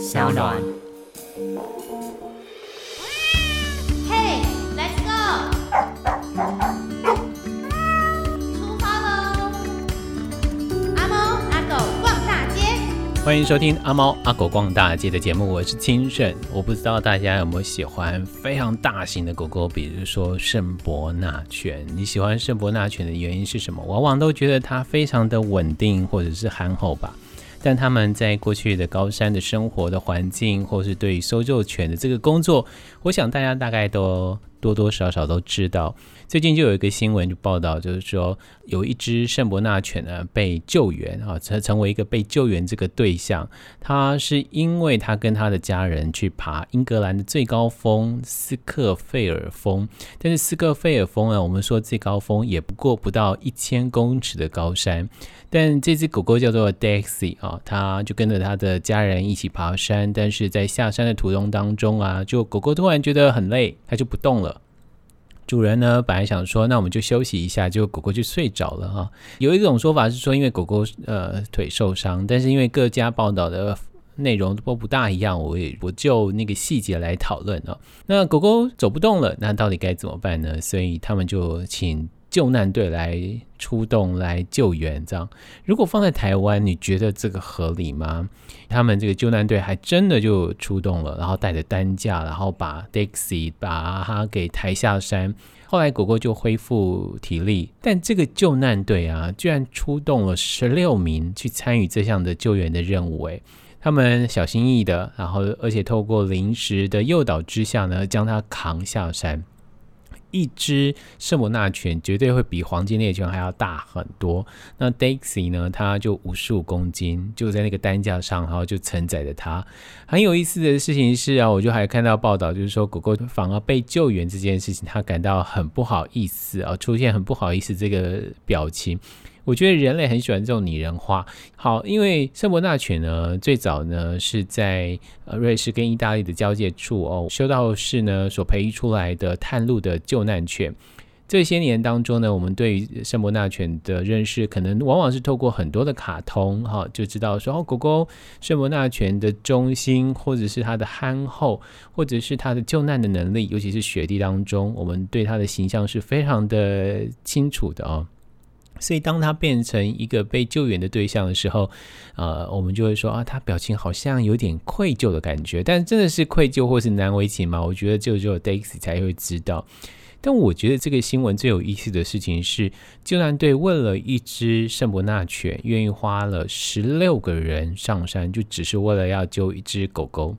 小暖。嘿，Let's go！出发喽！阿猫阿狗逛大街，欢迎收听阿猫阿狗逛大街的节目，我是清盛。我不知道大家有没有喜欢非常大型的狗狗，比如说圣伯纳犬。你喜欢圣伯纳犬的原因是什么？往往都觉得它非常的稳定，或者是憨厚吧。但他们在过去的高山的生活的环境，或是对搜救犬的这个工作，我想大家大概都多多少少都知道。最近就有一个新闻就报道，就是说有一只圣伯纳犬呢被救援啊，成成为一个被救援这个对象。它是因为他跟他的家人去爬英格兰的最高峰斯克费尔峰，但是斯克费尔峰呢，我们说最高峰也不过不到一千公尺的高山。但这只狗狗叫做 Daisy 啊，它就跟着它的家人一起爬山，但是在下山的途中当中啊，就狗狗突然觉得很累，它就不动了。主人呢，本来想说，那我们就休息一下，结果狗狗就睡着了哈。有一种说法是说，因为狗狗呃腿受伤，但是因为各家报道的内容都不大一样，我也我就那个细节来讨论哦。那狗狗走不动了，那到底该怎么办呢？所以他们就请救难队来出动来救援，这样如果放在台湾，你觉得这个合理吗？他们这个救难队还真的就出动了，然后带着担架，然后把 Dixie 把它给抬下山。后来狗狗就恢复体力，但这个救难队啊，居然出动了十六名去参与这项的救援的任务。诶，他们小心翼翼的，然后而且透过临时的诱导之下呢，将它扛下山。一只圣伯纳犬绝对会比黄金猎犬还要大很多。那 Daisy 呢？它就五十五公斤，就在那个担架上，然后就承载着它。很有意思的事情是啊，我就还看到报道，就是说狗狗反而被救援这件事情，它感到很不好意思啊，出现很不好意思这个表情。我觉得人类很喜欢这种拟人化。好，因为圣伯纳犬呢，最早呢是在瑞士跟意大利的交界处哦，修道士呢所培育出来的探路的救难犬。这些年当中呢，我们对于圣伯纳犬的认识，可能往往是透过很多的卡通哈，就知道说哦，狗狗圣伯纳犬的忠心，或者是它的憨厚，或者是它的救难的能力，尤其是雪地当中，我们对它的形象是非常的清楚的哦。所以，当他变成一个被救援的对象的时候，呃，我们就会说啊，他表情好像有点愧疚的感觉。但真的是愧疚或是难为情吗？我觉得就只有 Daisy 才会知道。但我觉得这个新闻最有意思的事情是，救援队为了一只圣伯纳犬，愿意花了十六个人上山，就只是为了要救一只狗狗。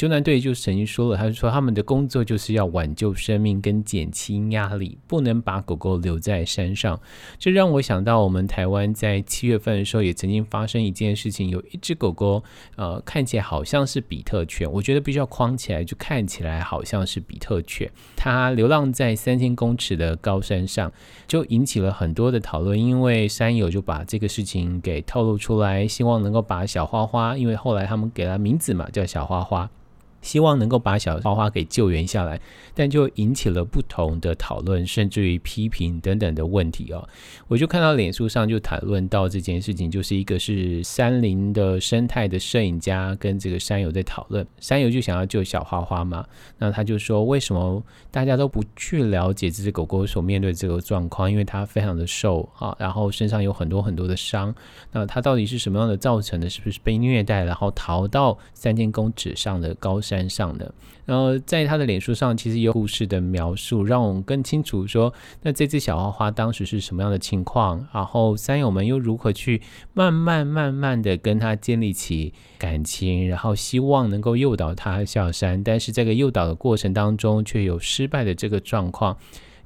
救难队就曾经说了，他说他们的工作就是要挽救生命跟减轻压力，不能把狗狗留在山上。这让我想到，我们台湾在七月份的时候也曾经发生一件事情，有一只狗狗，呃，看起来好像是比特犬，我觉得必须要框起来，就看起来好像是比特犬。它流浪在三千公尺的高山上，就引起了很多的讨论，因为山友就把这个事情给透露出来，希望能够把小花花，因为后来他们给了名字嘛，叫小花花。希望能够把小花花给救援下来，但就引起了不同的讨论，甚至于批评等等的问题哦。我就看到脸书上就谈论到这件事情，就是一个是山林的生态的摄影家跟这个山友在讨论，山友就想要救小花花嘛，那他就说，为什么大家都不去了解这只狗狗所面对这个状况？因为它非常的瘦啊，然后身上有很多很多的伤，那它到底是什么样的造成的？是不是被虐待，然后逃到三千公尺上的高山？上的，然后在他的脸书上，其实有故事的描述，让我们更清楚说，那这只小花花当时是什么样的情况，然后山友们又如何去慢慢慢慢的跟他建立起感情，然后希望能够诱导他下山，但是这个诱导的过程当中却有失败的这个状况，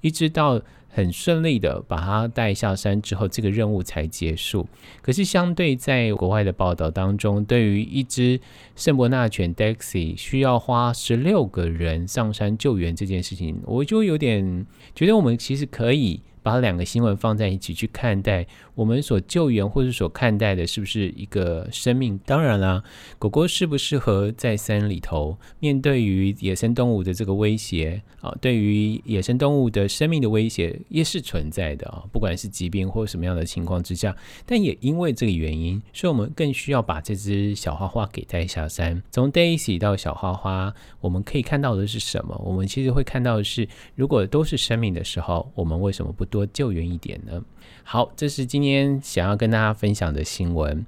一直到。很顺利的把他带下山之后，这个任务才结束。可是相对在国外的报道当中，对于一只圣伯纳犬 Dexy 需要花十六个人上山救援这件事情，我就有点觉得我们其实可以把两个新闻放在一起去看待，我们所救援或者所看待的是不是一个生命？当然啦，狗狗适不适合在山里头面对于野生动物的这个威胁啊？对于野生动物的生命的威胁也是存在的啊，不管是疾病或什么样的情况之下，但也因为这个原因，所以我们更需要把这只小花花给带下山。从 Daisy 到小花花，我们可以看到的是什么？我们其实会看到的是，如果都是生命的时候，我们为什么不多救援一点呢？好，这是今天想要跟大家分享的新闻。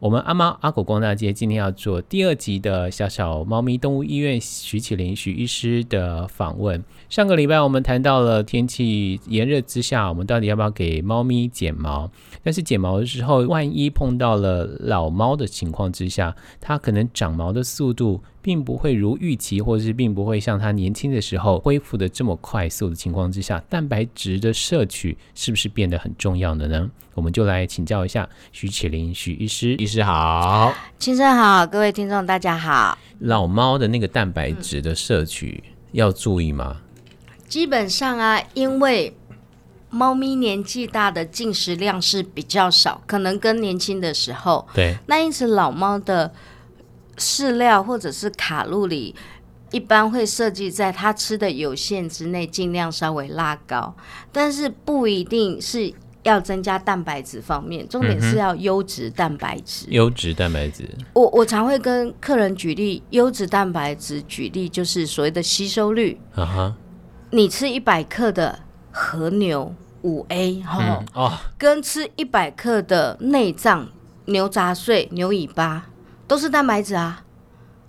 我们阿猫阿狗逛大街今天要做第二集的小小猫咪动物医院徐启林徐医师的访问。上个礼拜我们谈到了天气炎热之下，我们到底要不要给猫咪剪毛？但是剪毛的时候，万一碰到了老猫的情况之下，它可能长毛的速度并不会如预期，或者是并不会像它年轻的时候恢复的这么快速的情况之下，蛋白质的摄取是不是变得很重要的呢？我们就来请教一下徐启林徐医师，医师好，先生好，各位听众大家好。老猫的那个蛋白质的摄取要注意吗？基本上啊，因为猫咪年纪大的进食量是比较少，可能跟年轻的时候。对。那因此老猫的饲料或者是卡路里，一般会设计在它吃的有限之内，尽量稍微拉高。但是不一定是要增加蛋白质方面，重点是要优质蛋白质。嗯、优质蛋白质。我我常会跟客人举例，优质蛋白质举例就是所谓的吸收率。啊哈。你吃一百克的。和牛五 A 哈、嗯、哦，跟吃一百克的内脏牛杂碎、牛尾巴都是蛋白质啊。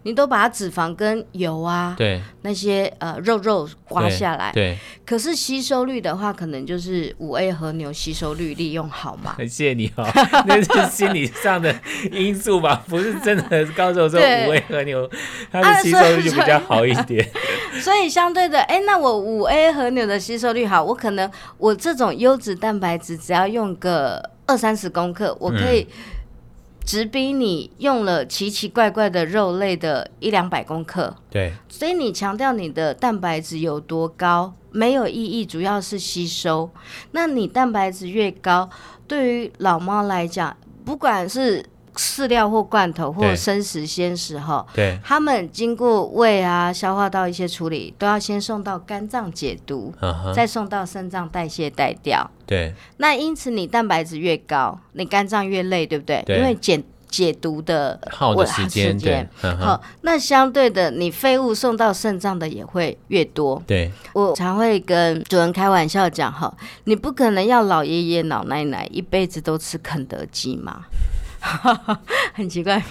你都把它脂肪跟油啊，对那些呃肉肉刮下来，对。对可是吸收率的话，可能就是五 A 和牛吸收率利用好嘛？很 谢谢你哦，那是心理上的因素吧，不是真的告诉我说五 A 和牛它的吸收率就比较好一点。啊、所以相对的，哎、欸，那我五 A 和牛的吸收率好，我可能我这种优质蛋白质只要用个二三十公克，我可以、嗯。只比你用了奇奇怪怪的肉类的一两百公克，对，所以你强调你的蛋白质有多高没有意义，主要是吸收。那你蛋白质越高，对于老猫来讲，不管是饲料或罐头或生食鲜食哈，对，他们经过胃啊消化道一些处理，都要先送到肝脏解毒，嗯、再送到肾脏代谢代掉。对，那因此你蛋白质越高，你肝脏越累，对不对？对，因为解解毒的耗的时间，对，好，那相对的，你废物送到肾脏的也会越多。对，我常会跟主人开玩笑讲哈，你不可能要老爷爷老奶奶一辈子都吃肯德基嘛。很奇怪，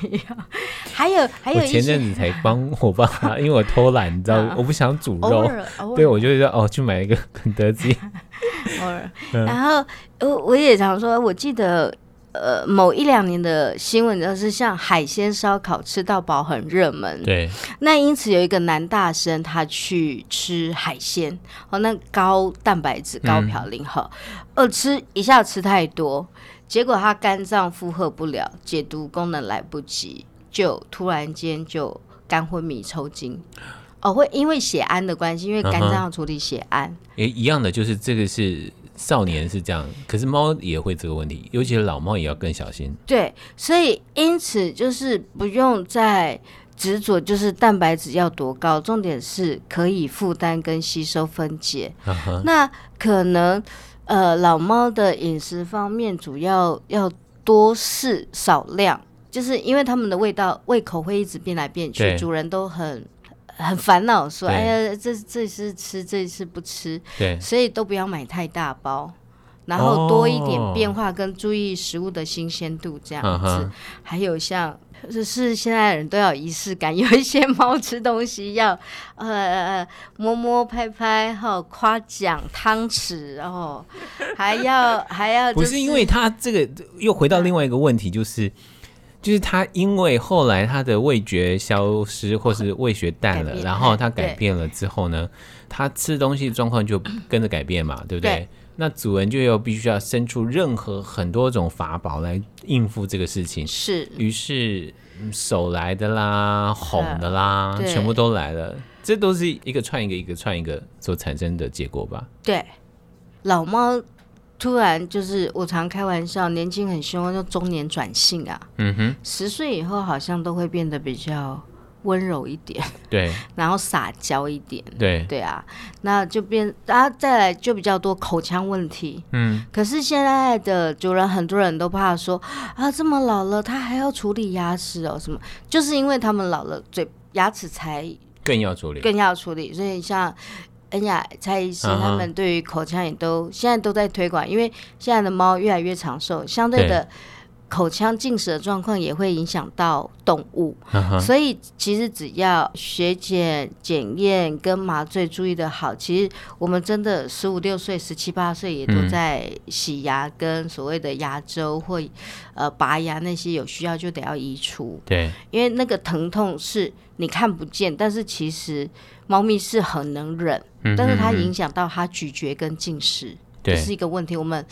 还有还有，我前阵子才帮我爸，因为我偷懒，你知道，我不想煮肉，对，我就说哦，去买一个肯德基。然后我我也常说，我记得呃某一两年的新闻，就是像海鲜烧烤吃到饱很热门，对。那因此有一个男大生他去吃海鲜，哦，那高蛋白质高嘌呤哈，呃，吃一下吃太多。结果他肝脏负荷不了，解毒功能来不及，就突然间就肝昏迷抽筋。哦，会因为血氨的关系，因为肝脏要处理血氨。诶，一样的，就是这个是少年是这样，可是猫也会这个问题，尤其是老猫也要更小心。对，所以因此就是不用再执着，就是蛋白质要多高，重点是可以负担跟吸收分解。那可能。呃，老猫的饮食方面主要要多试少量，就是因为它们的味道胃口会一直变来变去，主人都很很烦恼，说哎呀，这这次吃，这次不吃，对，所以都不要买太大包，然后多一点变化跟注意食物的新鲜度这样子，哦、还有像。就是现在人都要仪式感，有一些猫吃东西要呃摸摸拍拍，哈夸奖汤匙，然后还要还要、就是、不是因为它这个又回到另外一个问题，就是就是它因为后来它的味觉消失或是味觉淡了，然后它改变了之后呢，它吃东西的状况就跟着改变嘛，对不对？对那主人就要必须要伸出任何很多种法宝来应付这个事情，是。于是手来的啦，哄的啦，全部都来了，这都是一个串一个，一个串一个所产生的结果吧？对，老猫突然就是我常开玩笑，年轻很凶，就中年转性啊。嗯哼，十岁以后好像都会变得比较温柔一点，对，然后撒娇一点，对，对啊，那就变，然啊，再来就比较多口腔问题。嗯，可是现在的主人很多人都怕说啊，这么老了，他还要处理牙齿哦，什么？就是因为他们老了，嘴牙齿才更要处理，更要处理，所以像。恩雅蔡医师他们对于口腔也都、uh -huh. 现在都在推广，因为现在的猫越来越长寿，相对的口腔进食的状况也会影响到动物，uh -huh. 所以其实只要血检检验跟麻醉注意的好，其实我们真的十五六岁、十七八岁也都在洗牙跟所谓的牙周或呃拔牙那些有需要就得要移除，对，因为那个疼痛是你看不见，但是其实。猫咪是很能忍，嗯、但是它影响到它咀嚼跟进食，这、是一个问题。我们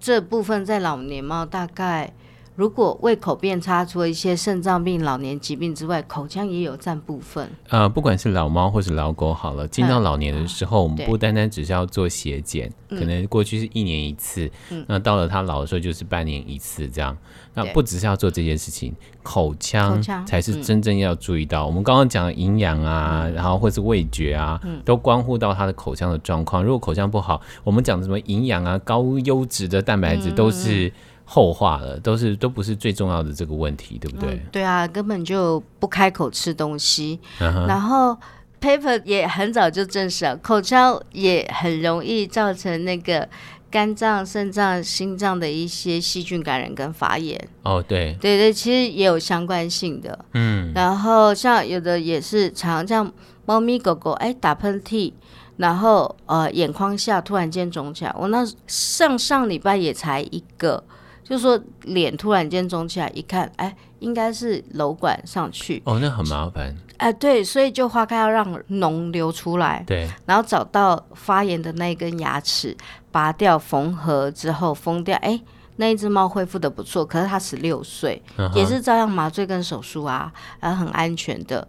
这部分在老年猫大概。如果胃口变差，除了一些肾脏病、老年疾病之外，口腔也有占部分。呃，不管是老猫或是老狗，好了，进到老年的时候，嗯、我们不单单只是要做血检，可能过去是一年一次，嗯、那到了它老的时候就是半年一次这样。那不只是要做这件事情，口腔才是真正要注意到。嗯、我们刚刚讲的营养啊，然后或是味觉啊，嗯、都关乎到它的口腔的状况。如果口腔不好，我们讲的什么营养啊、高优质的蛋白质都是。嗯后话了，都是都不是最重要的这个问题，对不对？嗯、对啊，根本就不开口吃东西。Uh-huh. 然后 paper 也很早就证实了，口腔也很容易造成那个肝脏、肾脏、心脏的一些细菌感染跟发炎。哦、oh，对，对对，其实也有相关性的。嗯，然后像有的也是常像猫咪狗狗，哎，打喷嚏，然后呃眼眶下突然间肿起来。我那上上礼拜也才一个。就说脸突然间肿起来，一看，哎，应该是瘘管上去。哦，那很麻烦。哎，对，所以就花开要让脓流出来。对。然后找到发炎的那一根牙齿，拔掉缝合之后封掉。哎，那一只猫恢复的不错，可是它十六岁，uh-huh. 也是照样麻醉跟手术啊，还很安全的。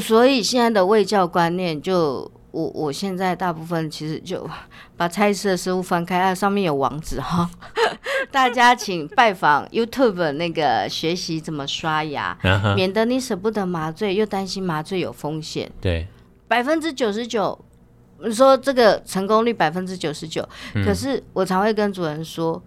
所以现在的卫教观念就。我我现在大部分其实就把蔡司的食物翻开，啊，上面有网址哈，大家请拜访 YouTube 那个学习怎么刷牙，uh-huh. 免得你舍不得麻醉，又担心麻醉有风险。对，百分之九十九，你说这个成功率百分之九十九，可是我常会跟主人说，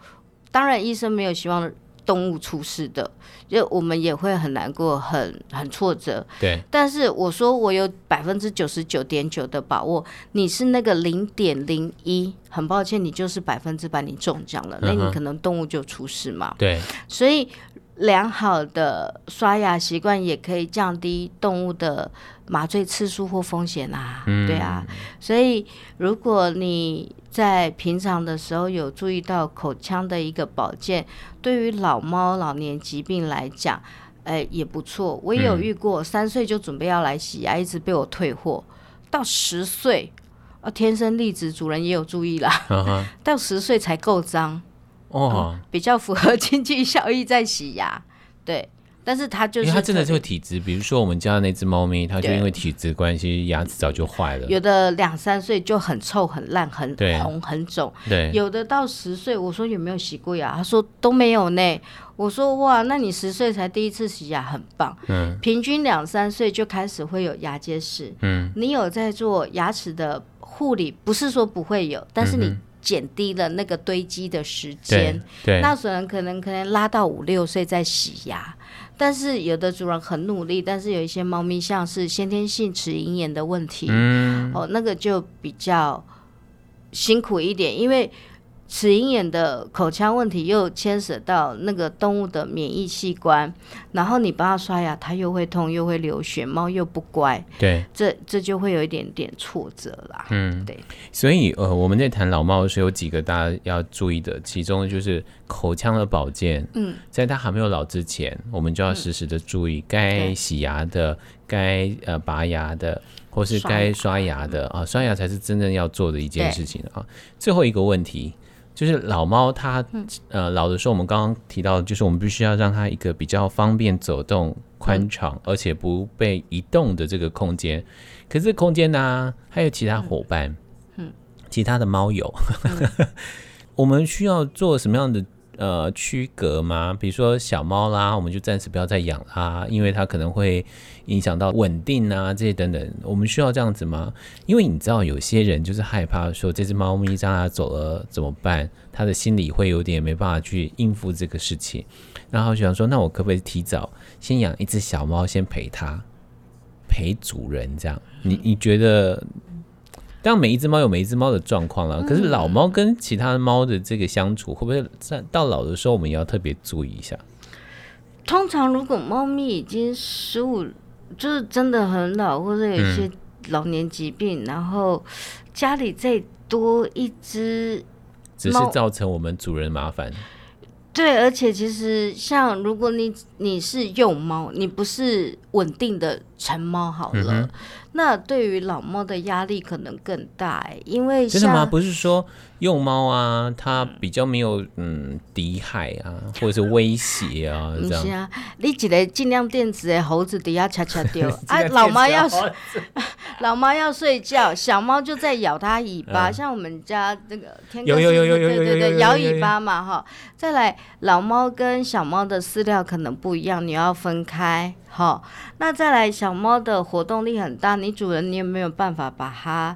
当然医生没有希望。动物出事的，就我们也会很难过，很很挫折。对，但是我说我有百分之九十九点九的把握，你是那个零点零一，很抱歉，你就是百分之百你中奖了，嗯，那你可能动物就出事嘛。对，所以。良好的刷牙习惯也可以降低动物的麻醉次数或风险啊，嗯，对啊，所以如果你在平常的时候有注意到口腔的一个保健，对于老猫老年疾病来讲，哎，也不错。我也有遇过三岁就准备要来洗牙，一直被我退货，到十岁，啊，天生丽质主人也有注意啦，啊，到十岁才够脏。哦、嗯，比较符合经济效益在洗牙，对，但是它就是，因为它真的是个体质，比如说我们家的那只猫咪，它就因为体质关系，牙齿早就坏了。有的两三岁就很臭、很烂、很红、很肿，对，有的到十岁，我说有没有洗过牙？他说都没有呢。我说哇，那你十岁才第一次洗牙，很棒。嗯，平均两三岁就开始会有牙结石。嗯，你有在做牙齿的护理，不是说不会有，但是你、嗯。减低了那个堆积的时间，那主人可能可能拉到五六岁再洗牙，但是有的主人很努力，但是有一些猫咪像是先天性齿龈炎的问题，嗯，哦，那个就比较辛苦一点，因为。齿龈炎的口腔问题又牵涉到那个动物的免疫器官，然后你帮它刷牙，它又会痛又会流血，猫又不乖，对，这这就会有一点点挫折啦。嗯，对。所以呃，我们在谈老猫的时候，有几个大家要注意的，其中就是口腔的保健。嗯，在它还没有老之前，我们就要时时的注意，该洗牙的，该呃拔牙的，或是该刷牙的啊，刷牙才是真正要做的一件事情啊。最后一个问题。就是老猫它呃老的时候，我们刚刚提到，就是我们必须要让它一个比较方便走动、宽敞，而且不被移动的这个空间。可是空间呢，还有其他伙伴，嗯，其他的猫友，我们需要做什么样的呃区隔吗？比如说小猫啦，我们就暂时不要再养它，因为它可能会影响到稳定啊这些等等。我们需要这样子吗？因为你知道有些人就是害怕说这只猫咪让它走了怎么办？他的心里会有点没办法去应付这个事情，然后想说，那我可不可以提早先养一只小猫，先陪它，陪主人这样？你你觉得？当然，每一只猫有每一只猫的状况了。可是老猫跟其他猫的这个相处，会不会在到老的时候，我们也要特别注意一下？通常，如果猫咪已经十五，就是真的很老，或者有一些老年疾病，嗯、然后家里再多一只，只是造成我们主人麻烦。对，而且其实像如果你你是幼猫，你不是稳定的成猫好了。嗯那对于老猫的压力可能更大，因为真的吗？不是说幼猫啊，它比较没有嗯敌害啊，或者是威胁啊 这样。是啊，你一个尽量电子的猴子底下恰恰丢 啊，老猫要 老猫要睡觉，小猫就在咬它尾巴，像我们家那个天哥，有有有有有有对对对，摇尾巴嘛哈。再来，老猫跟小猫的饲料可能不一样，你要分开。好，那再来，小猫的活动力很大，你主人你有没有办法把它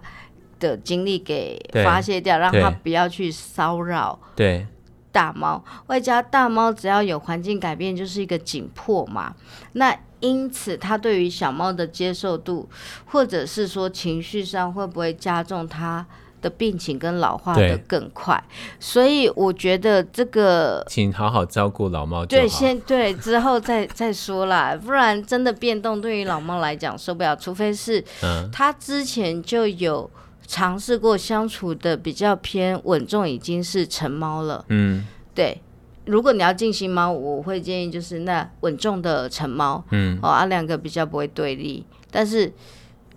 的精力给发泄掉，让它不要去骚扰？对，大猫外加大猫，只要有环境改变，就是一个紧迫嘛。那因此，它对于小猫的接受度，或者是说情绪上，会不会加重它？的病情跟老化的更快，所以我觉得这个，请好好照顾老猫。对，先对，之后再 再说啦，不然真的变动对于老猫来讲受不了，除非是，他之前就有尝试过相处的比较偏稳重，已经是成猫了。嗯，对，如果你要进新猫，我会建议就是那稳重的成猫。嗯，哦，啊，两个比较不会对立，但是。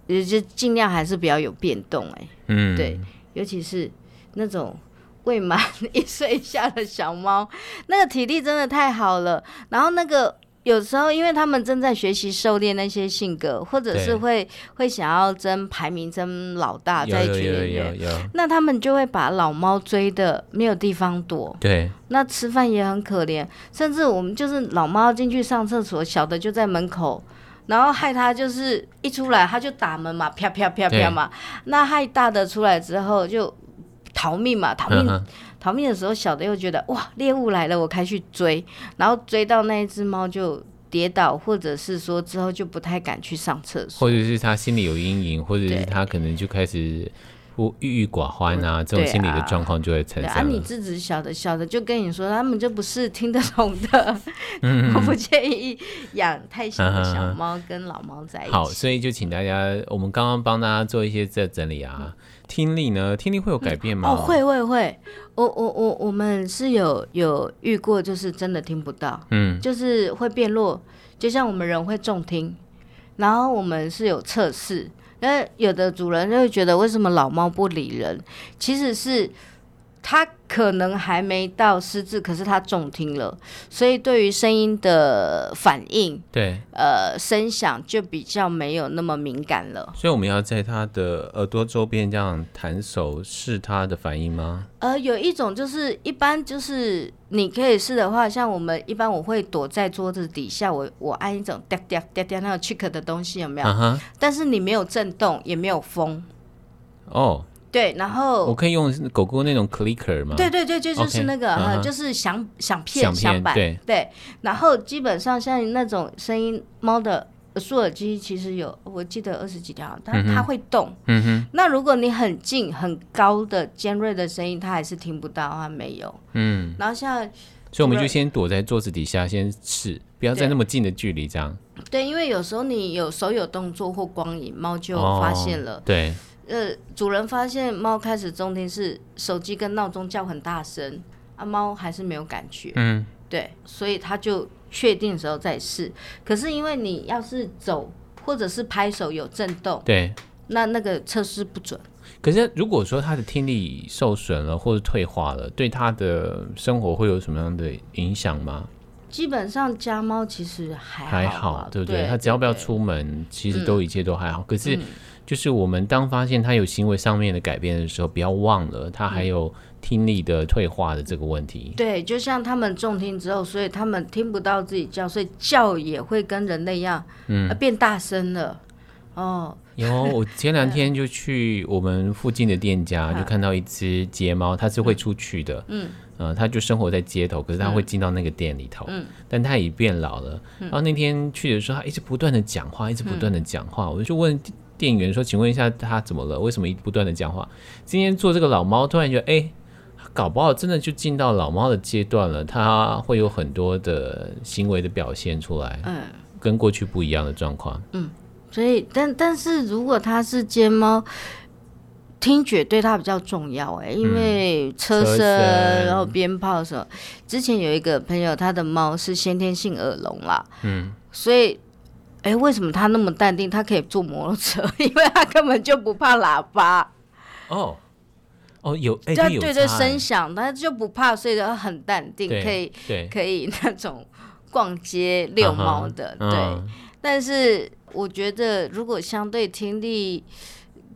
也就尽量还是比较有变动哎、欸，嗯，对，尤其是那种未满一岁以下的小猫，那个体力真的太好了。然后那个有时候，因为他们正在学习狩猎那些性格，或者是会会想要争排名、争老大，在一群里面，那他们就会把老猫追的没有地方躲。对，那吃饭也很可怜，甚至我们就是老猫进去上厕所，小的就在门口。然后害他就是一出来他就打门嘛，啪啪啪啪嘛。那害大的出来之后就逃命嘛，逃命、嗯、逃命的时候，小的又觉得哇猎物来了，我开去追，然后追到那一只猫就跌倒，或者是说之后就不太敢去上厕所，或者是他心里有阴影，或者是他可能就开始。不郁郁寡欢啊，这种心理的状况就会产生。啊，你自己小的小的就跟你说，他们就不是听得懂的。嗯，我不建议养太小的小猫跟老猫在一起。好，所以就请大家，我们刚刚帮大家做一些这整理啊。嗯、听力呢？听力会有改变吗？嗯、哦，会会会。我我我我们是有有遇过，就是真的听不到。嗯，就是会变弱，就像我们人会重听，然后我们是有测试。那有的主人就会觉得，为什么老猫不理人？其实是它可能还没到失智，可是他重听了，所以对于声音的反应，对，呃，声响就比较没有那么敏感了。所以我们要在他的耳朵周边这样弹手试他的反应吗？呃，有一种就是一般就是。你可以试的话，像我们一般我会躲在桌子底下，我我按一种嗲嗲嗲嗲那个 chick 的东西有没有？Uh huh. 但是你没有震动，也没有风。哦，oh. 对，然后我可以用狗狗那种 clicker 吗？对对对，就就是那个，okay. uh huh. 就是响响片响板。对对，然后基本上像那种声音猫的。竖耳机其实有，我记得二十几条，但它会动。嗯哼。那如果你很近、很高的尖锐的声音，它还是听不到，它没有。嗯。然后像，所以我们就先躲在桌子底下，先试，不要在那么近的距离，这样。对，因为有时候你有手有动作或光影，猫就发现了。哦、对。呃，主人发现猫开始中听是手机跟闹钟叫很大声，啊，猫还是没有感觉。嗯。对，所以他就。确定的时候再试，可是因为你要是走或者是拍手有震动，对，那那个测试不准。可是如果说他的听力受损了或者退化了，对他的生活会有什么样的影响吗？基本上家猫其实还好还好，对不对？它只要不要出门，其实都一切都还好。嗯、可是，就是我们当发现它有行为上面的改变的时候，不要忘了它还有听力的退化的这个问题。对，就像他们重听之后，所以他们听不到自己叫，所以叫也会跟人类一样，嗯，变大声了。哦，有，我前两天 就去我们附近的店家，就看到一只街猫，它是会出去的，嗯。呃，他就生活在街头，可是它会进到那个店里头，嗯，但它已变老了。嗯、然后那天去的时候，他一直不断的讲话，一直不断的讲话。嗯、我就问店员说：“请问一下，他怎么了？为什么一不断的讲话？”今天做这个老猫，突然觉得，哎、欸，搞不好真的就进到老猫的阶段了。他会有很多的行为的表现出来，嗯，跟过去不一样的状况，嗯。所以，但但是如果他是街猫。听觉对他比较重要哎，因为车声，然后鞭炮什么。之前有一个朋友，他的猫是先天性耳聋啦，嗯，所以，哎，为什么他那么淡定？他可以坐摩托车，因为他根本就不怕喇叭。哦，哦，有，哎，对对着，声响他就不怕，所以他很淡定，可以，可以那种逛街遛猫的，对。但是我觉得，如果相对听力。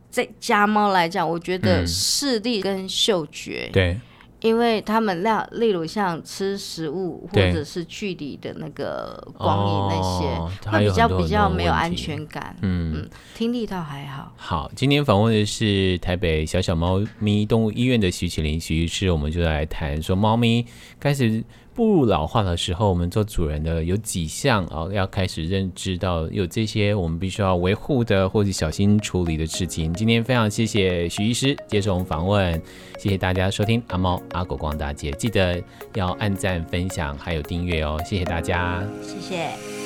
在家猫来讲，我觉得视力跟嗅觉，嗯、对，因为他们料例如像吃食物或者是距离的那个光影那些，会、哦、比较比较没有安全感。嗯嗯，听力倒还好。好，今天访问的是台北小小猫咪动物医院的徐启林徐医师，我们就来谈说猫咪开始。步入老化的时候，我们做主人的有几项啊，要开始认知到有这些我们必须要维护的或者小心处理的事情。今天非常谢谢许医师接受我们访问，谢谢大家收听阿猫阿狗逛大街，记得要按赞、分享还有订阅哦，谢谢大家，谢谢。